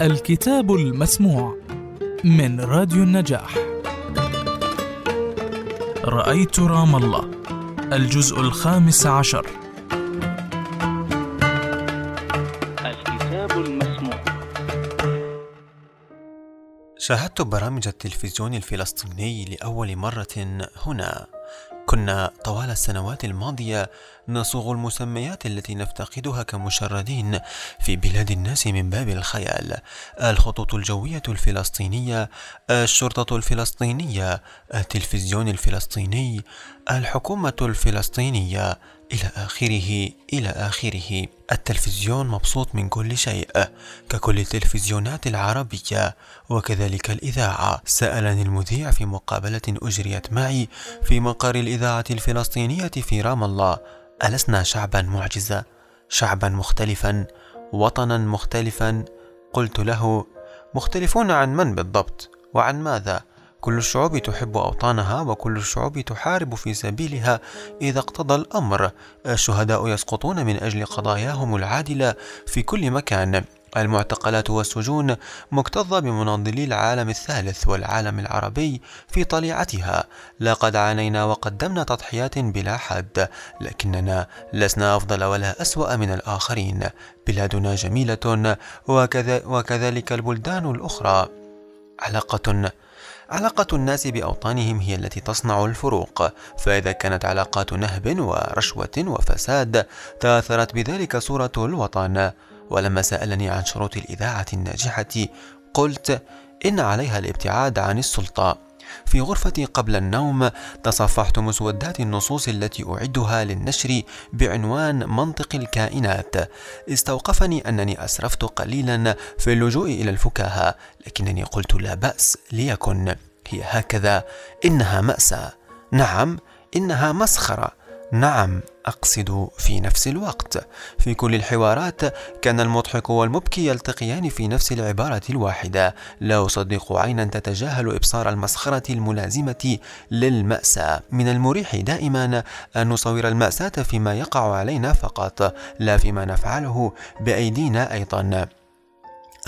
الكتاب المسموع من راديو النجاح. رأيت رام الله الجزء الخامس عشر. الكتاب المسموع. شاهدت برامج التلفزيون الفلسطيني لأول مرة هنا. كنا طوال السنوات الماضية نصوغ المسميات التي نفتقدها كمشردين في بلاد الناس من باب الخيال. الخطوط الجوية الفلسطينية الشرطة الفلسطينية التلفزيون الفلسطيني الحكومة الفلسطينية. إلى آخره إلى آخره. التلفزيون مبسوط من كل شيء ككل التلفزيونات العربية وكذلك الإذاعة. سألني المذيع في مقابلة أجريت معي في مقر الإذاعة الفلسطينية في رام الله. ألسنا شعبا معجزا شعبا مختلفا وطنا مختلفا؟ قلت له مختلفون عن من بالضبط؟ وعن ماذا؟ كل الشعوب تحب أوطانها وكل الشعوب تحارب في سبيلها إذا اقتضى الأمر. الشهداء يسقطون من أجل قضاياهم العادلة في كل مكان. المعتقلات والسجون مكتظة بمناضلي العالم الثالث والعالم العربي في طليعتها. لقد عانينا وقدمنا تضحيات بلا حد لكننا لسنا أفضل ولا أسوأ من الآخرين. بلادنا جميلة وكذلك البلدان الأخرى. علاقة علاقة الناس بأوطانهم هي التي تصنع الفروق، فإذا كانت علاقات نهب ورشوة وفساد تأثرت بذلك صورة الوطن، ولما سألني عن شروط الإذاعة الناجحة قلت إن عليها الابتعاد عن السلطة. في غرفتي قبل النوم تصفحت مسودات النصوص التي أعدها للنشر بعنوان منطق الكائنات. استوقفني أنني أسرفت قليلا في اللجوء إلى الفكاهة لكنني قلت لا بأس ليكن. هي هكذا. إنها مأساة. نعم إنها مسخرة. نعم أقصد في نفس الوقت. في كل الحوارات كان المضحك والمبكي يلتقيان في نفس العبارة الواحدة. لا أصدق عينا تتجاهل إبصار المسخرة الملازمة للمأساة. من المريح دائما أن نصور المأساة فيما يقع علينا فقط لا فيما نفعله بأيدينا أيضا.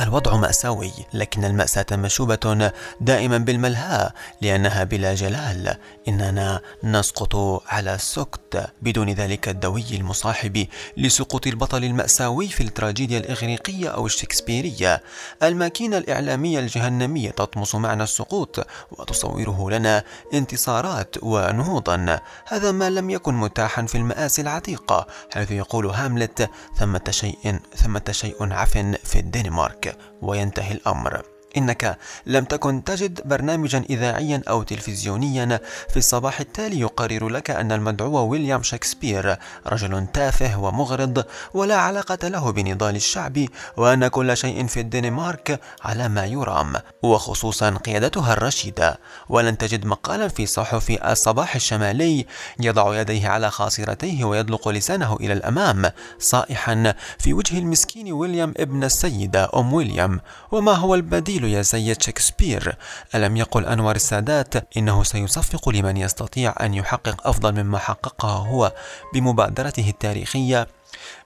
الوضع مأساوي لكن المأساة مشوبة دائما بالملهى لأنها بلا جلال. إننا نسقط على السكت. بدون ذلك الدوي المصاحب لسقوط البطل المأساوي في التراجيديا الإغريقية أو الشكسبيرية. الماكينة الإعلامية الجهنمية تطمس معنى السقوط وتصوره لنا انتصارات ونهوضا. هذا ما لم يكن متاحا في المآسي العتيقة حيث يقول هاملت ثمة شيء ثمة شيء عف في الدنمارك. وينتهي الأمر. إنك لم تكن تجد برنامجا إذاعيا أو تلفزيونيا. في الصباح التالي يقرر لك أن المدعو ويليام شكسبير رجل تافه ومغرض ولا علاقة له بنضال الشعب وأن كل شيء في الدنمارك على ما يرام. وخصوصا قيادتها الرشيدة. ولن تجد مقالا في صحف الصباح الشمالي يضع يديه على خاصرتيه ويطلق لسانه إلى الأمام. صائحا في وجه المسكين ويليام ابن السيدة أم ويليام وما هو البديل يا سيد شكسبير. ألم يقل أنور السادات إنه سيصفق لمن يستطيع أن يحقق أفضل مما حققه هو بمبادرته التاريخية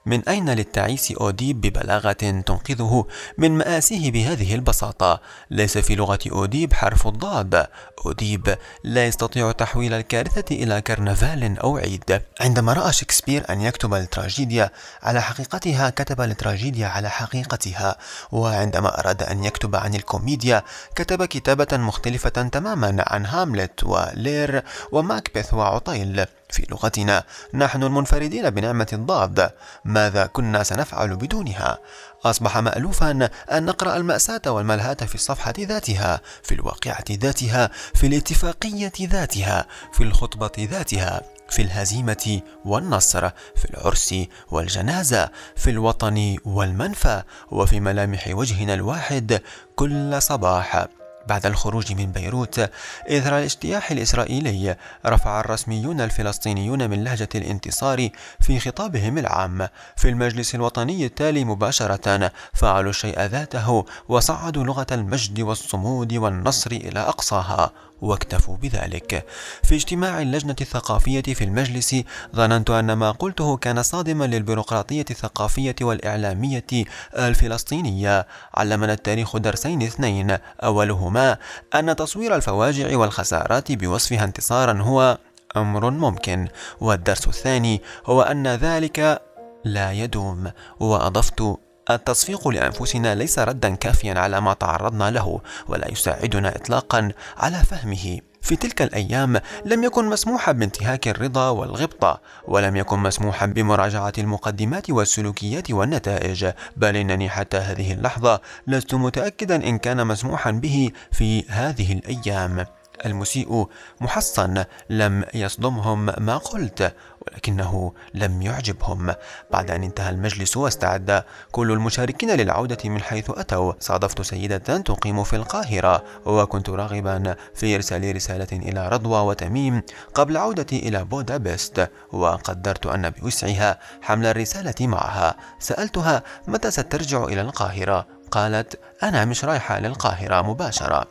من أين للتعيس أوديب ببلاغة تنقذه من مآسيه بهذه البساطة؟ ليس في لغة أوديب حرف الضاد، أوديب لا يستطيع تحويل الكارثة إلى كرنفال أو عيد. عندما رأى شكسبير أن يكتب التراجيديا على حقيقتها كتب التراجيديا على حقيقتها، وعندما أراد أن يكتب عن الكوميديا كتب كتابة مختلفة تماما عن هاملت ولير وماكبث وعطيل. في لغتنا. نحن المنفردين بنعمة الضاد ماذا كنا سنفعل بدونها؟ أصبح مألوفا أن نقرأ المأساة والملهاة في الصفحة ذاتها في الواقعة ذاتها في الاتفاقية ذاتها في الخطبة ذاتها في الهزيمة والنصر في العرس والجنازة في الوطن والمنفى وفي ملامح وجهنا الواحد كل صباح. بعد الخروج من بيروت إثر الاجتياح الإسرائيلي رفع الرسميون الفلسطينيون من لهجة الانتصار في خطابهم العام. في المجلس الوطني التالي مباشرة فعلوا الشيء ذاته وصعدوا لغة المجد والصمود والنصر إلى أقصاها. واكتفوا بذلك. في اجتماع اللجنة الثقافية في المجلس ظننت أن ما قلته كان صادما للبيروقراطية الثقافية والإعلامية الفلسطينية. علمنا التاريخ درسين اثنين. أولهما أن تصوير الفواجع والخسارات بوصفها انتصارا هو أمر ممكن. والدرس الثاني هو أن ذلك لا يدوم. وأضفت التصفيق لأنفسنا ليس ردا كافيا على ما تعرضنا له ولا يساعدنا إطلاقا على فهمه. في تلك الأيام لم يكن مسموحا بانتهاك الرضا والغبطة ولم يكن مسموحا بمراجعة المقدمات والسلوكيات والنتائج. بل إنني حتى هذه اللحظة لست متأكدا إن كان مسموحا به في هذه الأيام. المسيء محصن لم يصدمهم ما قلت ولكنه لم يعجبهم. بعد أن انتهى المجلس واستعد كل المشاركين للعودة من حيث أتوا صادفت سيدة تقيم في القاهرة وكنت راغبا في إرسال رسالة إلى رضوى وتميم قبل عودتي إلى بودابست وقدرت أن بوسعها حمل الرسالة معها. سألتها متى سترجع إلى القاهرة؟ قالت أنا مش رايحة للقاهرة مباشرة.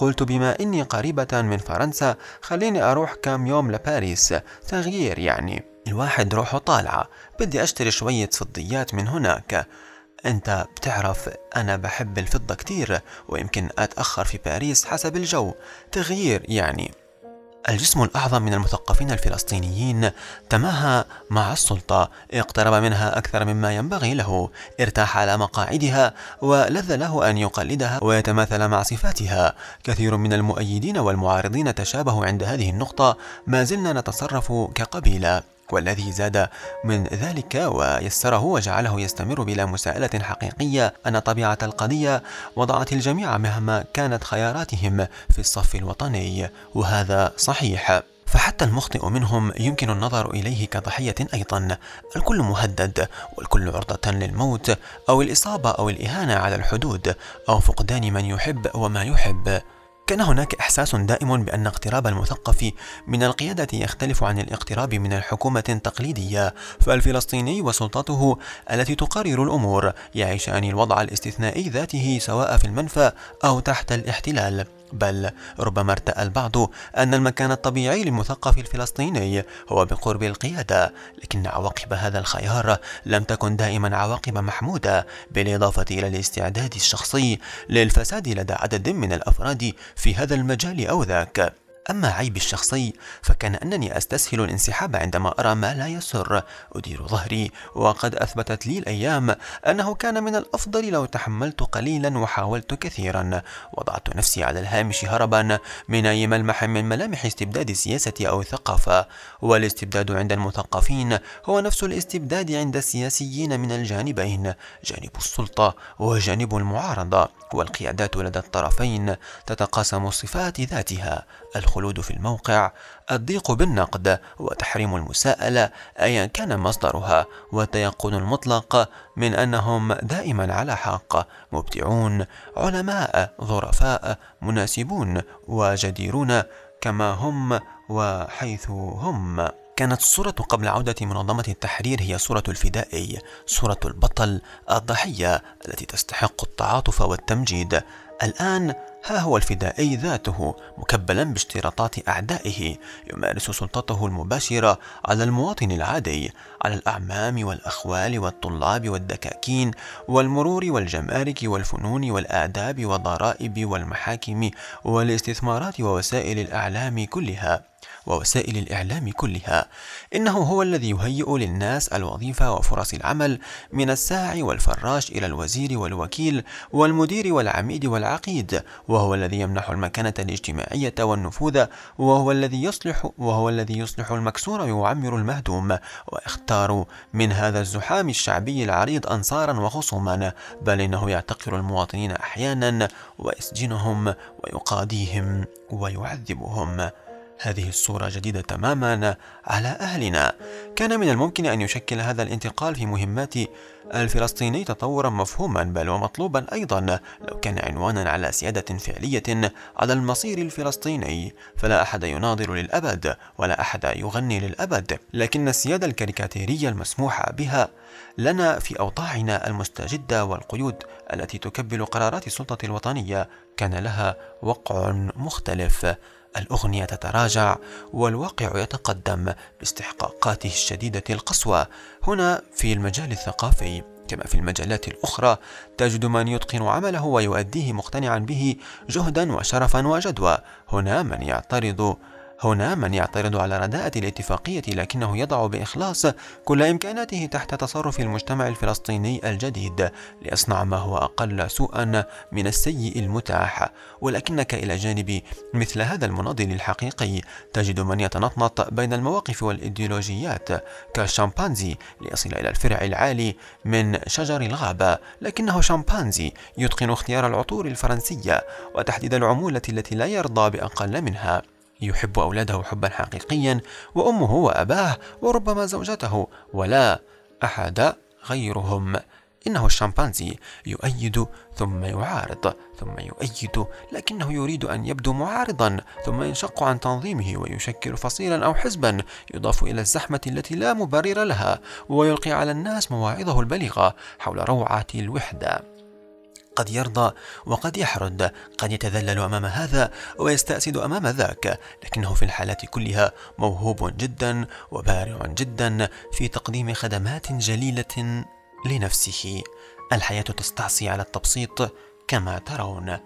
قلت بما إني قريبة من فرنسا خليني أروح كام يوم لباريس. تغيير يعني. الواحد روحه طالعة. بدي أشتري شوية فضيات من هناك. أنت بتعرف أنا بحب الفضة كتير ويمكن أتأخر في باريس حسب الجو. تغيير يعني. الجسم الأعظم من المثقفين الفلسطينيين تماهى مع السلطة اقترب منها أكثر مما ينبغي له ارتاح على مقاعدها ولذ له أن يقلدها ويتماثل مع صفاتها. كثير من المؤيدين والمعارضين تشابهوا عند هذه النقطة ما زلنا نتصرف كقبيلة. والذي زاد من ذلك ويسره وجعله يستمر بلا مساءلة حقيقية أن طبيعة القضية وضعت الجميع مهما كانت خياراتهم في الصف الوطني وهذا صحيح. فحتى المخطئ منهم يمكن النظر إليه كضحية أيضا. الكل مهدد والكل عرضة للموت أو الإصابة أو الإهانة على الحدود أو فقدان من يحب وما يحب. كان هناك إحساس دائم بأن اقتراب المثقف من القيادة يختلف عن الاقتراب من الحكومة التقليدية فالفلسطيني وسلطته التي تقرر الأمور يعيشان الوضع الاستثنائي ذاته سواء في المنفى أو تحت الاحتلال. بل ربما ارتأى البعض أن المكان الطبيعي للمثقف الفلسطيني هو بقرب القيادة لكن عواقب هذا الخيار لم تكن دائما عواقب محمودة بالإضافة إلى الاستعداد الشخصي للفساد لدى عدد من الأفراد في هذا المجال أو ذاك. أما عيبي الشخصي فكان أنني أستسهل الانسحاب عندما أرى ما لا يسر. أدير ظهري وقد أثبتت لي الأيام أنه كان من الأفضل لو تحملت قليلا وحاولت كثيرا. وضعت نفسي على الهامش هربا من أي ملمح من ملامح استبداد السياسة أو الثقافة. والاستبداد عند المثقفين هو نفس الاستبداد عند السياسيين من الجانبين جانب السلطة وجانب المعارضة والقيادات لدى الطرفين تتقاسم الصفات ذاتها. الخلود في الموقع الضيق بالنقد وتحريم المساءلة ايا كان مصدرها والتيقن المطلق من أنهم دائما على حق مبدعون علماء ظرفاء مناسبون وجديرون كما هم وحيث هم كانت الصورة قبل عودة منظمة التحرير هي صورة الفدائي، صورة البطل، الضحية التي تستحق التعاطف والتمجيد. الآن ها هو الفدائي ذاته مكبلا باشتراطات أعدائه يمارس سلطته المباشرة على المواطن العادي على الأعمام والأخوال والطلاب والدكاكين والمرور والجمارك والفنون والآداب والضرائب والمحاكم والاستثمارات ووسائل الأعلام كلها. ووسائل الإعلام كلها. إنه هو الذي يهيئ للناس الوظيفة وفرص العمل من الساعي والفراش إلى الوزير والوكيل والمدير والعميد والعقيد وهو الذي يمنح المكانة الاجتماعية والنفوذ وهو الذي يصلح وهو الذي يصلح المكسور ويعمر المهدوم. ويختار من هذا الزحام الشعبي العريض أنصارا وخصوما بل إنه يعتقل المواطنين أحيانا ويسجنهم ويقاضيهم ويعذبهم. هذه الصورة جديدة تماما على أهلنا. كان من الممكن أن يشكل هذا الانتقال في مهمات الفلسطيني تطورا مفهوما بل ومطلوبا أيضا. لو كان عنوانا على سيادة فعلية على المصير الفلسطيني فلا أحد يناضل للأبد ولا أحد يغني للأبد. لكن السيادة الكاريكاتيرية المسموح بها لنا في أوضاعنا المستجدة والقيود التي تكبل قرارات السلطة الوطنية كان لها وقع مختلف. الأغنية تتراجع والواقع يتقدم باستحقاقاته الشديدة القسوة. هنا في المجال الثقافي كما في المجالات الأخرى تجد من يتقن عمله ويؤديه مقتنعا به جهدا وشرفا وجدوى. هنا من يعترض هنا من يعترض على رداءة الاتفاقية لكنه يضع بإخلاص كل إمكاناته تحت تصرف المجتمع الفلسطيني الجديد ليصنع ما هو أقل سوءا من السيء المتاح. ولكنك إلى جانب مثل هذا المناضل الحقيقي تجد من يتنطنط بين المواقف والإيديولوجيات كالشامبانزي ليصل إلى الفرع العالي من شجر الغابة لكنه شامبانزي يتقن اختيار العطور الفرنسية وتحديد العمولة التي لا يرضى بأقل منها. يحب أولاده حبا حقيقيا وأمه وأباه وربما زوجته ولا أحد غيرهم. إنه الشمبانزي يؤيد ثم يعارض ثم يؤيد لكنه يريد أن يبدو معارضا ثم ينشق عن تنظيمه ويشكل فصيلا أو حزبا يضاف إلى الزحمة التي لا مبرر لها ويلقي على الناس مواعظه البليغة حول روعة الوحدة. قد يرضى وقد يحرد قد يتذلل أمام هذا ويستأسد أمام ذاك لكنه في الحالات كلها موهوب جدا وبارع جدا في تقديم خدمات جليلة لنفسه. الحياة تستعصي على التبسيط كما ترون.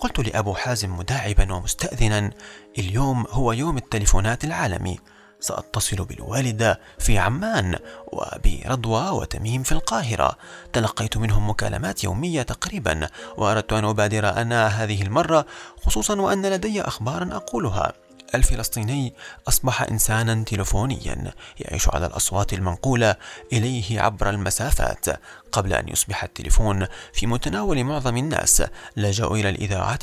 قلت لأبو حازم مداعبا ومستاذنا اليوم هو يوم التليفونات العالمي. سأتصل بالوالدة في عمان وبرضوى وتميم في القاهرة. تلقيت منهم مكالمات يومية تقريبا وأردت أن أبادر أنا هذه المرة خصوصا وأن لدي أخبارا أقولها. الفلسطيني أصبح إنسانا تلفونيا يعيش على الأصوات المنقولة إليه عبر المسافات. قبل أن يصبح التليفون في متناول معظم الناس لجأوا إلى الإذاعة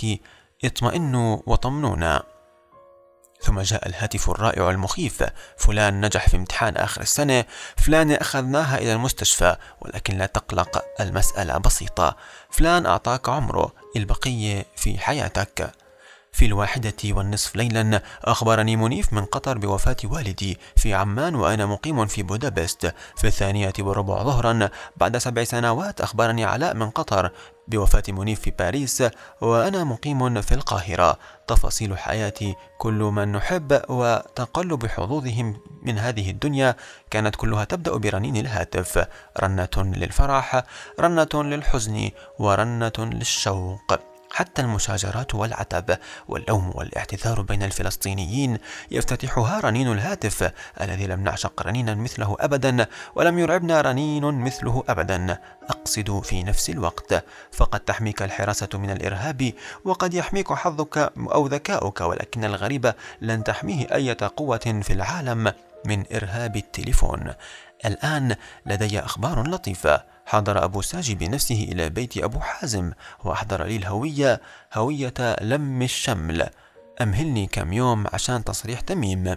اطمئنوا وطمنونا. ثم جاء الهاتف الرائع المخيف فلان نجح في امتحان آخر السنة فلان أخذناها إلى المستشفى ولكن لا تقلق المسألة بسيطة. فلان أعطاك عمره البقية في حياتك. في الواحدة والنصف ليلا. أخبرني منيف من قطر بوفاة والدي في عمان وأنا مقيم في بودابست. في الثانية والربع ظهرا بعد سبع سنوات أخبرني علاء من قطر بوفاة منيف في باريس وأنا مقيم في القاهرة. تفاصيل حياتي كل من نحب وتقلب حظوظهم من هذه الدنيا كانت كلها تبدأ برنين الهاتف. رنة للفرح رنة للحزن ورنة للشوق. حتى المشاجرات والعتب واللوم والاعتذار بين الفلسطينيين يفتتحها رنين الهاتف الذي لم نعشق رنينا مثله ابدا ولم يرعبنا رنين مثله ابدا. أقصد في نفس الوقت فقد تحميك الحراسة من الإرهاب وقد يحميك حظك أو ذكاؤك ولكن الغريب لن تحميه إيه قوة في العالم. من إرهاب التليفون. الآن لدي أخبار لطيفة. حضر أبو ساجي بنفسه إلى بيت أبو حازم وأحضر لي الهوية هوية لم الشمل. أمهلني كم يوم عشان تصريح تميم.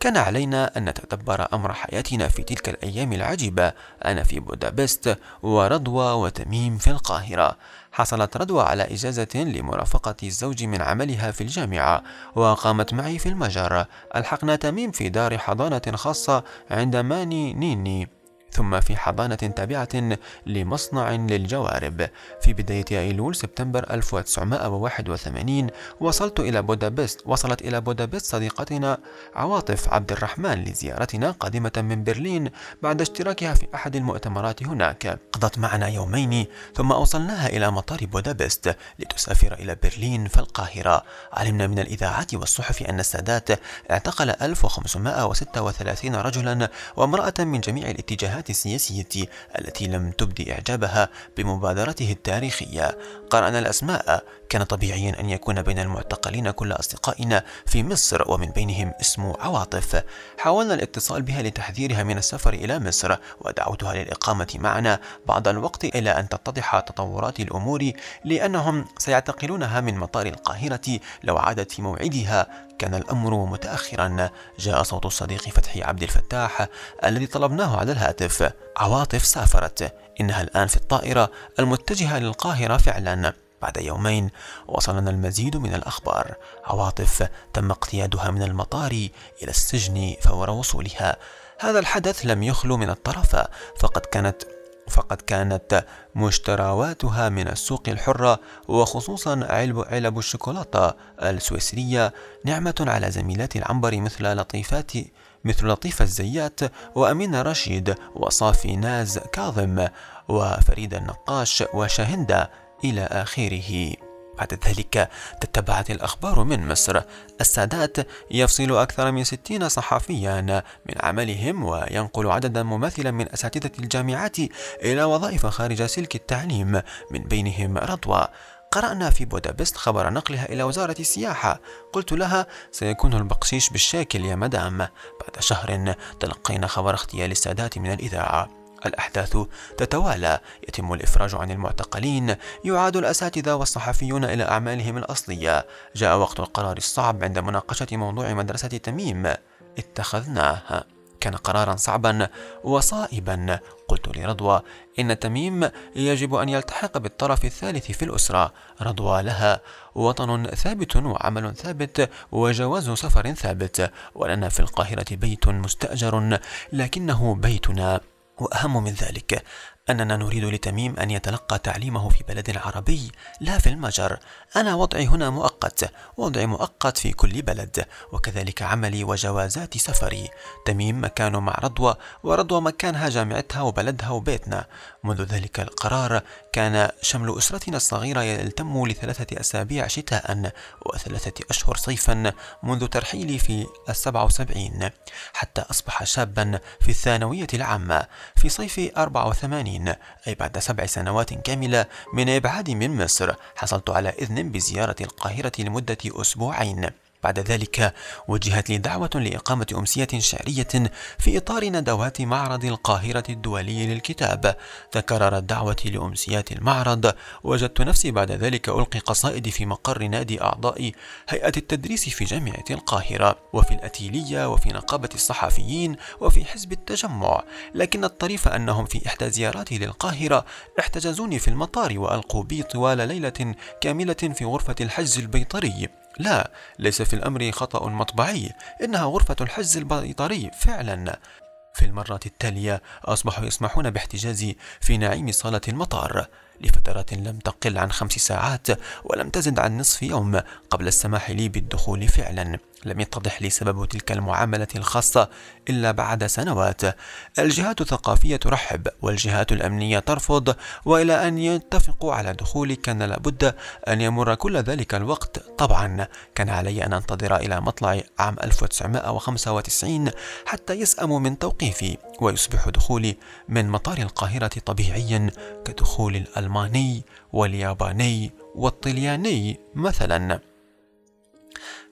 كان علينا أن نتدبر أمر حياتنا في تلك الأيام العجيبة. أنا في بودابست ورضوى وتميم في القاهرة. حصلت رضوى على إجازة لمرافقة الزوج من عملها في الجامعة وقامت معي في المجر. ألحقنا تميم في دار حضانة خاصة عند ماني نيني. ثم في حضانة تابعة لمصنع للجوارب. في بداية أيلول سبتمبر 1981 وصلت إلى بودابست وصلت إلى بودابست صديقتنا عواطف عبد الرحمن لزيارتنا قادمة من برلين بعد اشتراكها في أحد المؤتمرات هناك. قضت معنا يومين ثم أوصلناها إلى مطار بودابست لتسافر إلى برلين فالقاهرة. علمنا من الإذاعات والصحف أن السادات اعتقل 1536 رجلا وامرأة من جميع الاتجاهات الاتجاهات السياسية التي لم تبدي إعجابها بمبادرته التاريخية. قرأنا الأسماء. كان طبيعيا أن يكون بين المعتقلين كل أصدقائنا في مصر ومن بينهم اسم عواطف. حاولنا الاتصال بها لتحذيرها من السفر إلى مصر ودعوتها للإقامة معنا بعض الوقت إلى أن تتضح تطورات الأمور لأنهم سيعتقلونها من مطار القاهرة لو عادت في موعدها. كان الأمر متأخرا. جاء صوت الصديق فتحي عبد الفتاح الذي طلبناه على الهاتف. عواطف سافرت. إنها الآن في الطائرة المتجهة للقاهرة فعلا. بعد يومين وصلنا المزيد من الأخبار. عواطف تم اقتيادها من المطار إلى السجن فور وصولها. هذا الحدث لم يخلو من الطرف فقد كانت فقد كانت مشترواتها من السوق الحرة وخصوصا علب, علب الشوكولاتة السويسرية نعمة على زميلات العنبر مثل لطيفات مثل لطيفة الزيات وأمينة رشيد وصافي ناز كاظم وفريدة النقاش وشاهندة إلى آخره. بعد ذلك تتبعت الأخبار من مصر. السادات يفصل أكثر من ستين صحفيا من عملهم وينقل عددا مماثلا من أساتذة الجامعات إلى وظائف خارج سلك التعليم من بينهم رضوى. قرأنا في بودابست خبر نقلها إلى وزارة السياحة. قلت لها سيكون البقشيش بالشاكل يا مدام. بعد شهر تلقينا خبر اغتيال السادات من الإذاعة. الأحداث تتوالى. يتم الإفراج عن المعتقلين. يعاد الأساتذة والصحفيون إلى أعمالهم الأصلية. جاء وقت القرار الصعب عند مناقشة موضوع مدرسة تميم اتخذناه. كان قرارا صعبا وصائبا. قلت لرضوى إن تميم يجب أن يلتحق بالطرف الثالث في الأسرة. رضوى لها وطن ثابت وعمل ثابت وجواز سفر ثابت ولنا في القاهرة بيت مستأجر لكنه بيتنا. وأهم من ذلك أننا نريد لتميم أن يتلقى تعليمه في بلد عربي لا في المجر. أنا وضعي هنا مؤقت وضعي مؤقت في كل بلد وكذلك عملي وجوازات سفري. تميم مكانه مع رضوى ورضوى مكانها جامعتها وبلدها وبيتنا. منذ ذلك القرار كان شمل أسرتنا الصغيرة يلتم لثلاثة أسابيع شتاء وثلاثة أشهر صيفا منذ ترحيلي في السبعة وسبعين حتى أصبح شابا في الثانوية العامة. في صيف 84 أي بعد سبع سنوات كاملة من إبعادي من مصر حصلت على إذن بزيارة القاهرة لمدة أسبوعين. بعد ذلك وجهت لي دعوة لإقامة أمسية شعرية في إطار ندوات معرض القاهرة الدولي للكتاب. تكررت دعوتي لأمسيات المعرض وجدت نفسي بعد ذلك ألقي قصائدي في مقر نادي أعضاء هيئة التدريس في جامعة القاهرة وفي الأتيلية وفي نقابة الصحفيين وفي حزب التجمع. لكن الطريف أنهم في إحدى زياراتي للقاهرة احتجزوني في المطار وألقوا بي طوال ليلة كاملة في غرفة الحجز البيطري. لا ليس في الأمر خطأ مطبعي إنها غرفة الحجز البيطري فعلا. في المرات التالية أصبحوا يسمحون باحتجازي في نعيم صالة المطار لفترات لم تقل عن خمس ساعات ولم تزد عن نصف يوم قبل السماح لي بالدخول فعلا. لم يتضح لي سبب تلك المعاملة الخاصة إلا بعد سنوات. الجهات الثقافية ترحب والجهات الأمنية ترفض وإلى أن يتفقوا على دخولي كان لابد أن يمر كل ذلك الوقت. طبعا كان علي أن أنتظر إلى مطلع عام 1995 حتى يسأموا من توقيفي ويصبح دخولي من مطار القاهرة طبيعيا كدخول الألماني والياباني والطلياني مثلا.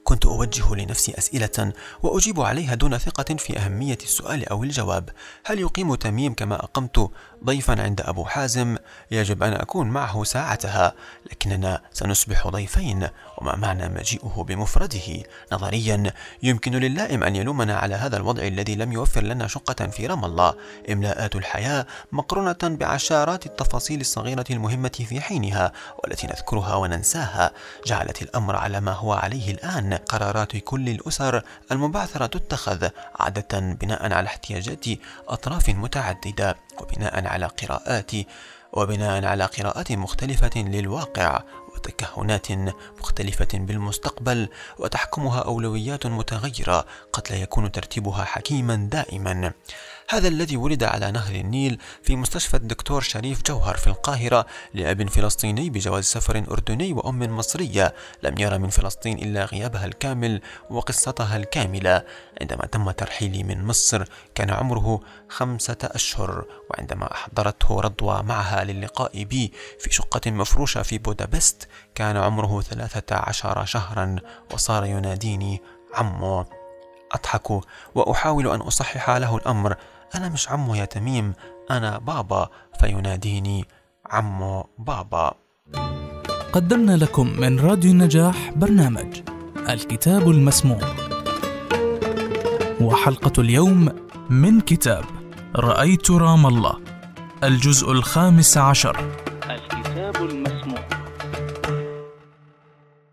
كنت أوجه لنفسي أسئلة وأجيب عليها دون ثقة في أهمية السؤال أو الجواب. هل يقيم تميم كما أقمت ضيفا عند أبو حازم يجب أن أكون معه ساعتها لكننا سنصبح ضيفين وما معنى مجيئه بمفرده؟ نظريا يمكن للائم أن يلومنا على هذا الوضع الذي لم يوفر لنا شقة في رام الله. إملاءات الحياة مقرونة بعشرات التفاصيل الصغيرة المهمة في حينها والتي نذكرها وننساها. جعلت الأمر على ما هو عليه الآن. قرارات كل الأسر المبعثرة تتخذ عادة بناء على احتياجات أطراف متعددة. وبناء على قراءات وبناء على قراءات مختلفة للواقع وتكهنات مختلفة بالمستقبل وتحكمها أولويات متغيرة قد لا يكون ترتيبها حكيما دائما. هذا الذي ولد على نهر النيل في مستشفى الدكتور شريف جوهر في القاهرة لأب فلسطيني بجواز سفر أردني وأم مصرية. لم يرى من فلسطين إلا غيابها الكامل وقصتها الكاملة. عندما تم ترحيلي من مصر كان عمره خمسة أشهر وعندما أحضرته رضوى معها للقاء بي في شقة مفروشة في بودابست كان عمره ثلاثة عشر شهرا وصار يناديني عمو. أضحك وأحاول أن أصحح له الأمر. أنا مش عمو يا تميم أنا بابا فيناديني عمو بابا. قدمنا لكم من راديو النجاح برنامج الكتاب المسموع. وحلقة اليوم من كتاب رأيت رام الله الجزء الخامس عشر.